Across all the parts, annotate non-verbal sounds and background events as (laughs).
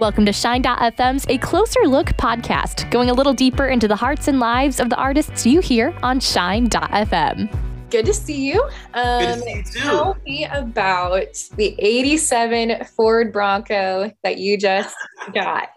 Welcome to Shine.fm's A Closer Look podcast, going a little deeper into the hearts and lives of the artists you hear on Shine.fm. Good to see you. Um, Good to see you too. Tell me about the 87 Ford Bronco that you just (laughs) got. (laughs)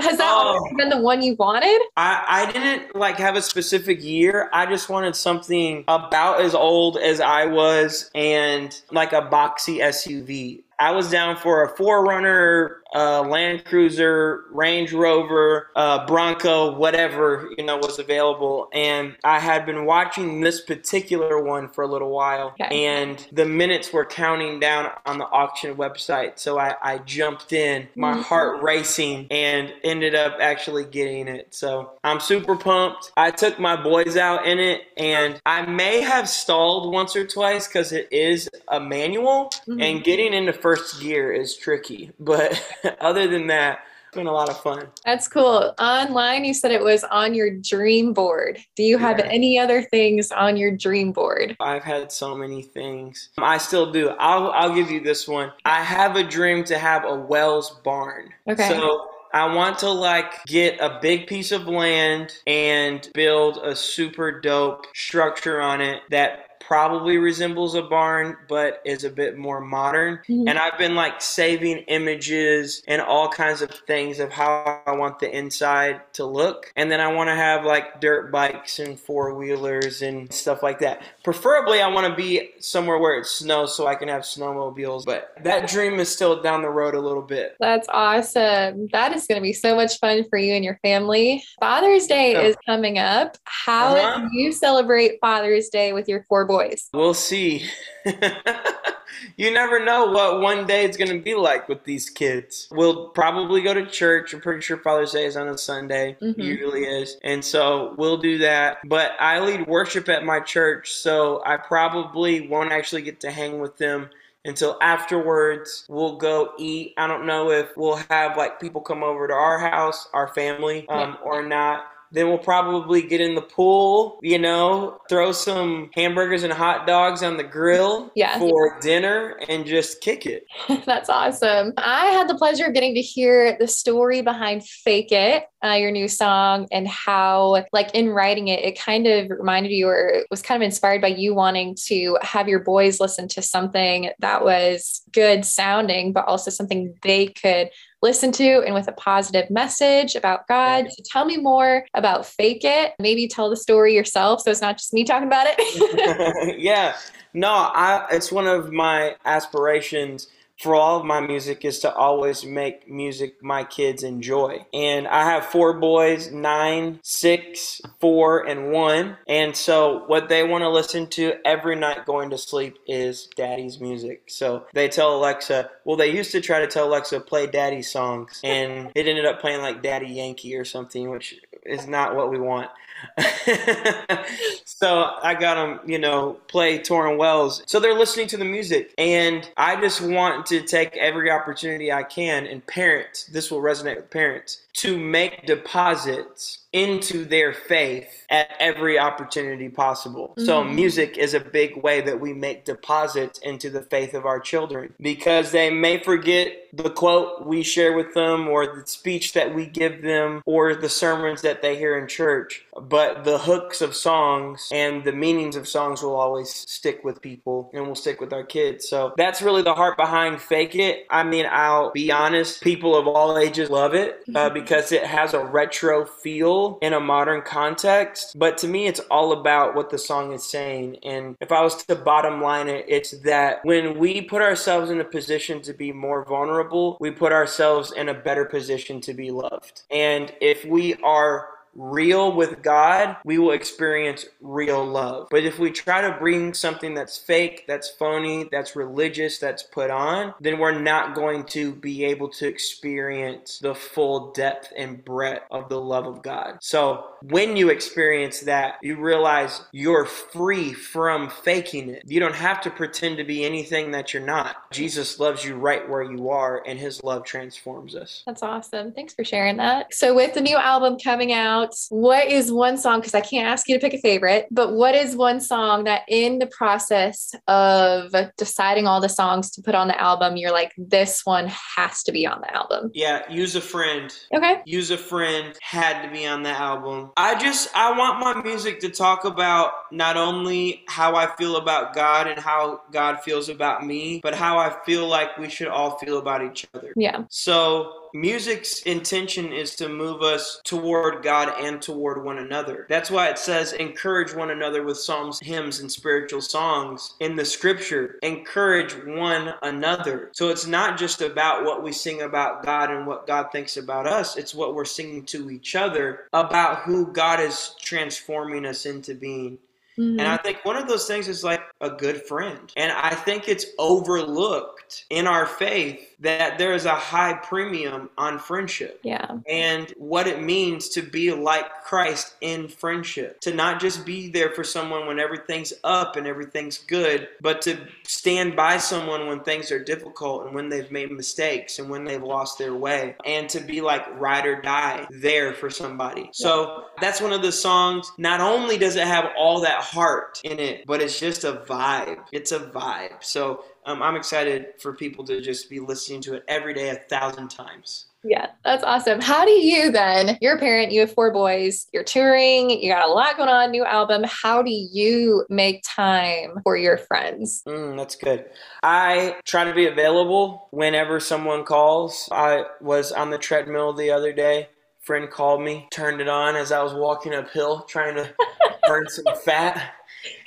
Has that oh, been the one you wanted? I, I didn't like have a specific year. I just wanted something about as old as I was and like a boxy SUV. I was down for a 4Runner uh, Land Cruiser, Range Rover, uh, Bronco, whatever you know was available, and I had been watching this particular one for a little while, okay. and the minutes were counting down on the auction website, so I, I jumped in, my mm-hmm. heart racing, and ended up actually getting it. So I'm super pumped. I took my boys out in it, and I may have stalled once or twice because it is a manual, mm-hmm. and getting into first gear is tricky, but. (laughs) other than that, it's been a lot of fun. That's cool. Online, you said it was on your dream board. Do you have yeah. any other things on your dream board? I've had so many things. I still do. I'll, I'll give you this one. I have a dream to have a Wells barn. Okay. So I want to like get a big piece of land and build a super dope structure on it that probably resembles a barn but is a bit more modern. Mm-hmm. and i've been like saving images and all kinds of things of how i want the inside to look. And then i want to have like dirt bikes and four wheelers and stuff like that. Preferably i want to be somewhere where it snows so i can have snowmobiles but that dream is still down the road a little bit. That's awesome. That is going to be so much fun for you and your family. Father's day is coming up. How uh-huh. do you celebrate father's day with your four boys? We'll see. (laughs) you never know what one day it's going to be like with these kids. We'll probably go to church. I'm pretty sure Father's Day is on a Sunday, mm-hmm. usually is. And so we'll do that. But I lead worship at my church, so I probably won't actually get to hang with them until afterwards we'll go eat i don't know if we'll have like people come over to our house our family um, yeah. or not then we'll probably get in the pool, you know, throw some hamburgers and hot dogs on the grill yeah. for dinner and just kick it. (laughs) That's awesome. I had the pleasure of getting to hear the story behind Fake It, uh, your new song, and how, like, in writing it, it kind of reminded you or was kind of inspired by you wanting to have your boys listen to something that was good sounding, but also something they could listen to and with a positive message about God. So tell me more about Fake It. Maybe tell the story yourself so it's not just me talking about it. (laughs) yeah. No, I it's one of my aspirations for all of my music is to always make music my kids enjoy. And I have four boys nine, six, four, and one. And so, what they want to listen to every night going to sleep is daddy's music. So, they tell Alexa, well, they used to try to tell Alexa, play daddy songs. And it ended up playing like Daddy Yankee or something, which is not what we want. (laughs) so I got them, you know, play Tauren Wells. So they're listening to the music. And I just want to take every opportunity I can, and parents, this will resonate with parents, to make deposits into their faith at every opportunity possible. Mm-hmm. So, music is a big way that we make deposits into the faith of our children because they may forget the quote we share with them or the speech that we give them or the sermons that they hear in church, but the hooks of songs and the meanings of songs will always stick with people and will stick with our kids. So, that's really the heart behind Fake It. I mean, I'll be honest, people of all ages love it uh, mm-hmm. because it has a retro feel in a modern context. But to me, it's all about what the song is saying. And if I was to bottom line it, it's that when we put ourselves in a position to be more vulnerable, we put ourselves in a better position to be loved. And if we are real with God, we will experience real love. But if we try to bring something that's fake, that's phony, that's religious, that's put on, then we're not going to be able to experience the full depth and breadth of the love of God. So when you experience that, you realize you're free from faking it. You don't have to pretend to be anything that you're not. Jesus loves you right where you are, and his love transforms us. That's awesome. Thanks for sharing that. So, with the new album coming out, out what is one song, because I can't ask you to pick a favorite, but what is one song that in the process of deciding all the songs to put on the album, you're like, this one has to be on the album? Yeah, use a friend. Okay. Use a friend had to be on the album. I just I want my music to talk about not only how I feel about God and how God feels about me, but how I feel like we should all feel about each other. Yeah. So music's intention is to move us toward God and toward one another. That's why it says encourage one another with psalms, hymns, and spiritual songs in the scripture. Encourage one another. So it's not just about what we sing about God and what God thinks about us, it's what we're singing to each other about who God is transforming us into being. Mhm. And I think one of those things is like a good friend. And I think it's overlooked in our faith that there is a high premium on friendship yeah. and what it means to be like Christ in friendship. To not just be there for someone when everything's up and everything's good, but to stand by someone when things are difficult and when they've made mistakes and when they've lost their way. And to be like ride or die there for somebody. So that's one of the songs. Not only does it have all that heart in it, but it's just a vibe. It's a vibe. So um, I'm excited for people to just be listening to it every day a thousand times. Yeah, that's awesome. How do you then? You're a parent, you have four boys, you're touring, you got a lot going on, new album. How do you make time for your friends? Mm, that's good. I try to be available whenever someone calls. I was on the treadmill the other day. Friend called me, turned it on as I was walking uphill trying to (laughs) burn some fat.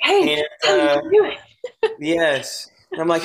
Hey, And uh, (laughs) yes. And I'm like,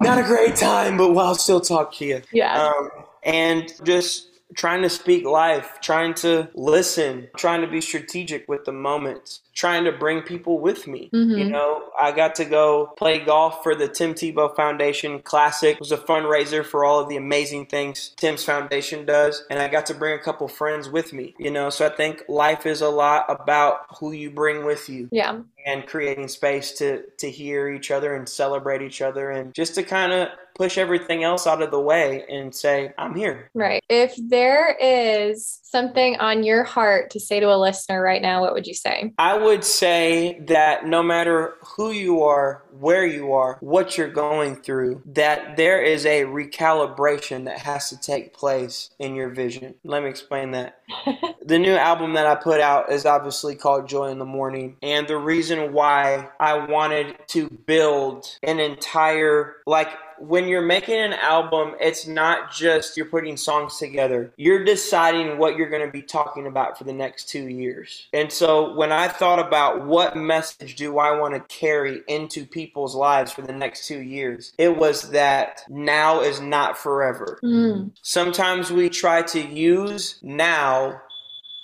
not a great time, but well, I'll still talk to you. Yeah. Um, and just trying to speak life, trying to listen, trying to be strategic with the moments, trying to bring people with me. Mhm. You know, I got to go play golf for the Tim Tebow Foundation Classic. It was a fundraiser for all of the amazing things Tim's foundation does, and I got to bring a couple friends with me. You know, so I think life is a lot about who you bring with you yeah. And creating space to to hear each other and celebrate each other and just to kind of push everything else out of the way and say I'm here. Right. If there is something on your heart to say to a listener right now, what would you say? I would say that no matter who you are, where you are, what you're going through, that there is a recalibration that has to take place in your vision. Let me explain that. (laughs) the new album that I put out is obviously called Joy in the Morning. And the reason why I wanted to build an entire, like, when you're making an album, it's not just you're putting songs together. You're deciding what you're going to be talking about for the next two years. And so when I thought about what message do I want to carry into people's lives for the next two years, it was that now is not forever. Mm, Sometimes we try to use now,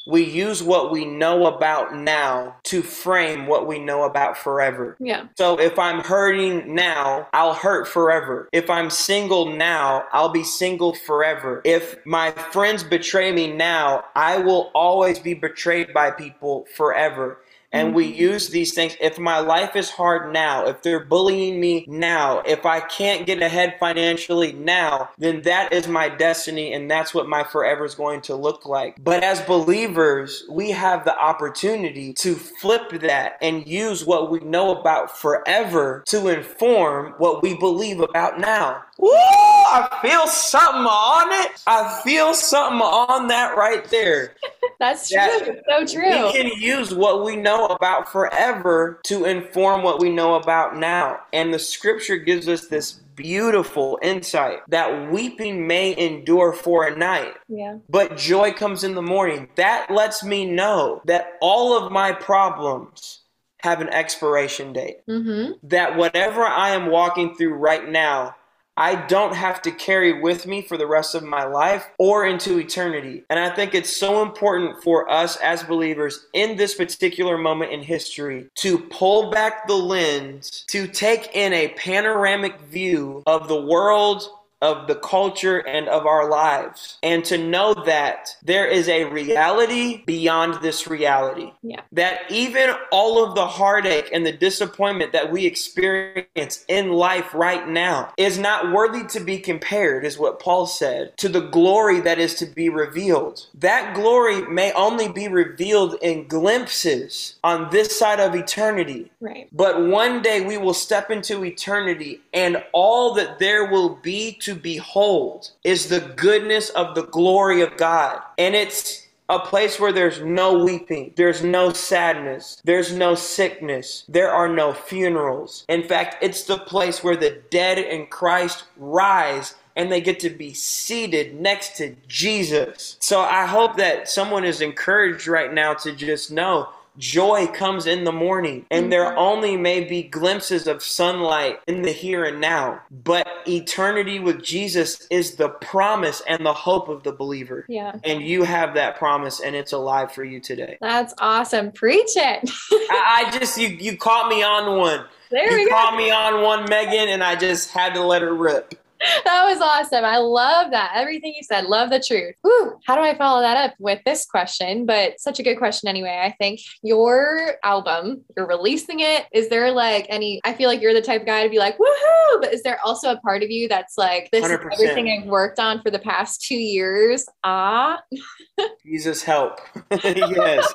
we use what we know about now to frame what we know about forever. yeah. So if I'm hurting now, I'll hurt forever. If I'm single now, I'll be single forever. If my friends betray me now, I will always be betrayed by people forever. And we mm-hmm. use these things. If my life is hard now, if they're bullying me now, if I can't get ahead financially now, then that is my destiny and that's what my forever is going to look like. But as believers, we have the opportunity to flip that and use what we know about forever to inform what we believe about now. Woo! I feel something on it. I feel something on that right there. (laughs) That's true. It's so true. We can use what we know about forever to inform what we know about now. And the scripture gives us this beautiful insight that weeping may endure for a night, yeah. but joy comes in the morning. That lets me know that all of my problems have an expiration date. Mm-hmm. That whatever I am walking through right now, I don't have to carry with me for the rest of my life or into eternity. And I think it's so important for us as believers in this particular moment in history to pull back the lens, to take in a panoramic view of the world of the culture and of our lives. And to know that there is a reality beyond this reality. Yeah. That even all of the heartache and the disappointment that we experience in life right now is not worthy to be compared, is what Paul said, to the glory that is to be revealed. That glory may only be revealed in glimpses on this side of eternity. Right. But one day we will step into eternity, and all that there will be to behold is the goodness of the glory of God. And it's a place where there's no weeping, there's no sadness, there's no sickness, there are no funerals. In fact, it's the place where the dead in Christ rise and they get to be seated next to Jesus. So I hope that someone is encouraged right now to just know joy comes in the morning and there Mhm. only may be glimpses of sunlight in the here and now but eternity with jesus is the promise and the hope of the believer Yeah. and you have that promise and it's alive for you today That's awesome. Preach it. (laughs) i, I just you you caught me on one there you we go. caught me on one megan and i just had to let her rip (laughs) That was awesome. I love that. Everything you said. Love the truth. Whew. How do I follow that up with this question? But such a good question anyway. I think your album, you're releasing it. Is there like any, I feel like you're the type of guy to be like, woohoo, but is there also a part of you that's like, this 100%. is everything I've worked on for the past two years? Ah, (laughs) jesus help (laughs) yes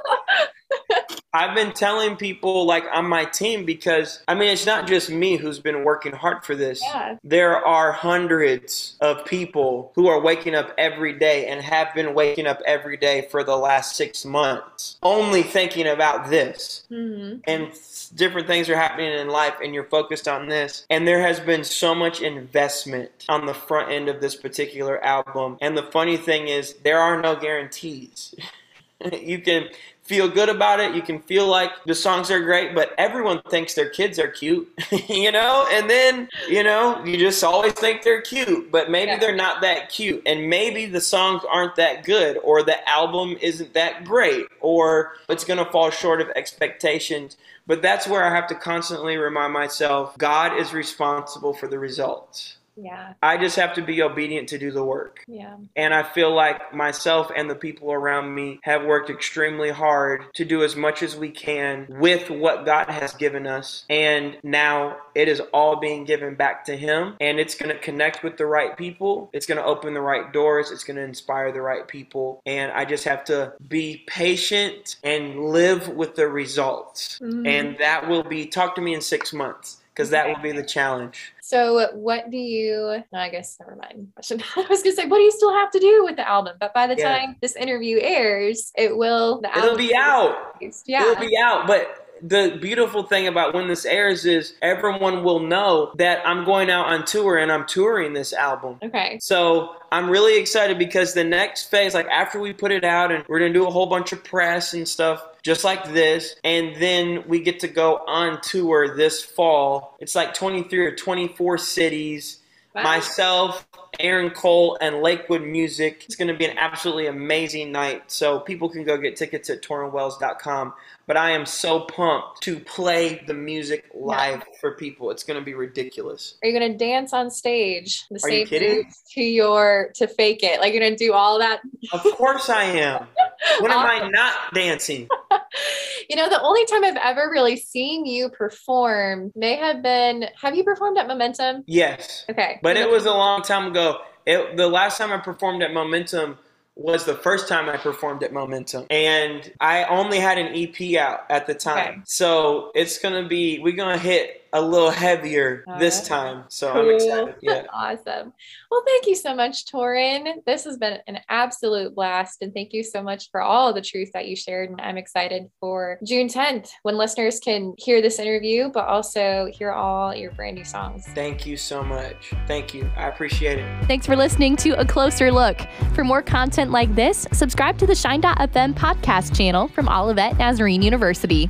I've been telling people like on my team because I mean it's not just me who's been working hard for this. yeah. There are hundreds of people who are waking up every day and have been waking up every day for the last 6 months only thinking about this. hmm And different things are happening in life and you're focused on this. And there has been so much investment on the front end of this particular album. And the funny thing is there are no guarantees. (laughs) you can feel good about it. You can feel like the songs are great, but everyone thinks their kids are cute, (laughs) you know? And then, you know, you just always think they're cute, but maybe Yeah. they're not that cute. And maybe the songs aren't that good, or the album isn't that great, or it's going to fall short of expectations. But that's where I have to constantly remind myself God is responsible for the results. Yeah. I just have to be obedient to do the work. Yeah. And I feel like myself and the people around me have worked extremely hard to do as much as we can with what God has given us. And now it is all being given back to Him. And it's going to connect with the right people. It's going to open the right doors. It's going to inspire the right people. And I just have to be patient and live with the results. Mhm. And that will be, talk to me in six months. Because that will be the challenge. So, what do you? No, I guess never mind. I, (laughs) I was gonna say, what do you still have to do with the album? But by the Yeah. time this interview airs, it will. The It'll be out. released. Yeah. It'll be out. But the beautiful thing about when this airs is everyone will know that I'm going out on tour and I'm touring this album. okay. So I'm really excited because the next phase, like after we put it out and we're gonna do a whole bunch of press and stuff just like this, and then we get to go on tour this fall. It's like 23 or 24 cities. Wow. Myself, Aaron Cole, and Lakewood Music. It's going to be an absolutely amazing night. So people can go get tickets at taurenwells.com. But I am so pumped to play the music live for people. It's going to be ridiculous. Are you gonna dance on stage? The Are you kidding? to your to fake it. Like you're gonna do all that. Of course I am. When am I (laughs) not dancing? You know, the only time I've ever really seen you perform may have been. Have you performed at Momentum? Yes. Okay. But it was a long time ago. It, the last time I performed at Momentum was the first time I performed at Momentum. And I only had an EP out at the time. Okay. So it's going to be, we're going to hit a little heavier this Alright. time. So Cool. I'm excited. (laughs) Yeah. Awesome. Well, thank you so much, Tauren. This has been an absolute blast. And thank you so much for all the truth that you shared. And I'm excited for June 10th when listeners can hear this interview, but also hear all your brand new songs. Thank you so much. Thank you. I appreciate it. Thanks for listening to A Closer Look. For more content like this, subscribe to the Shine.fm podcast channel from Olivet Nazarene University.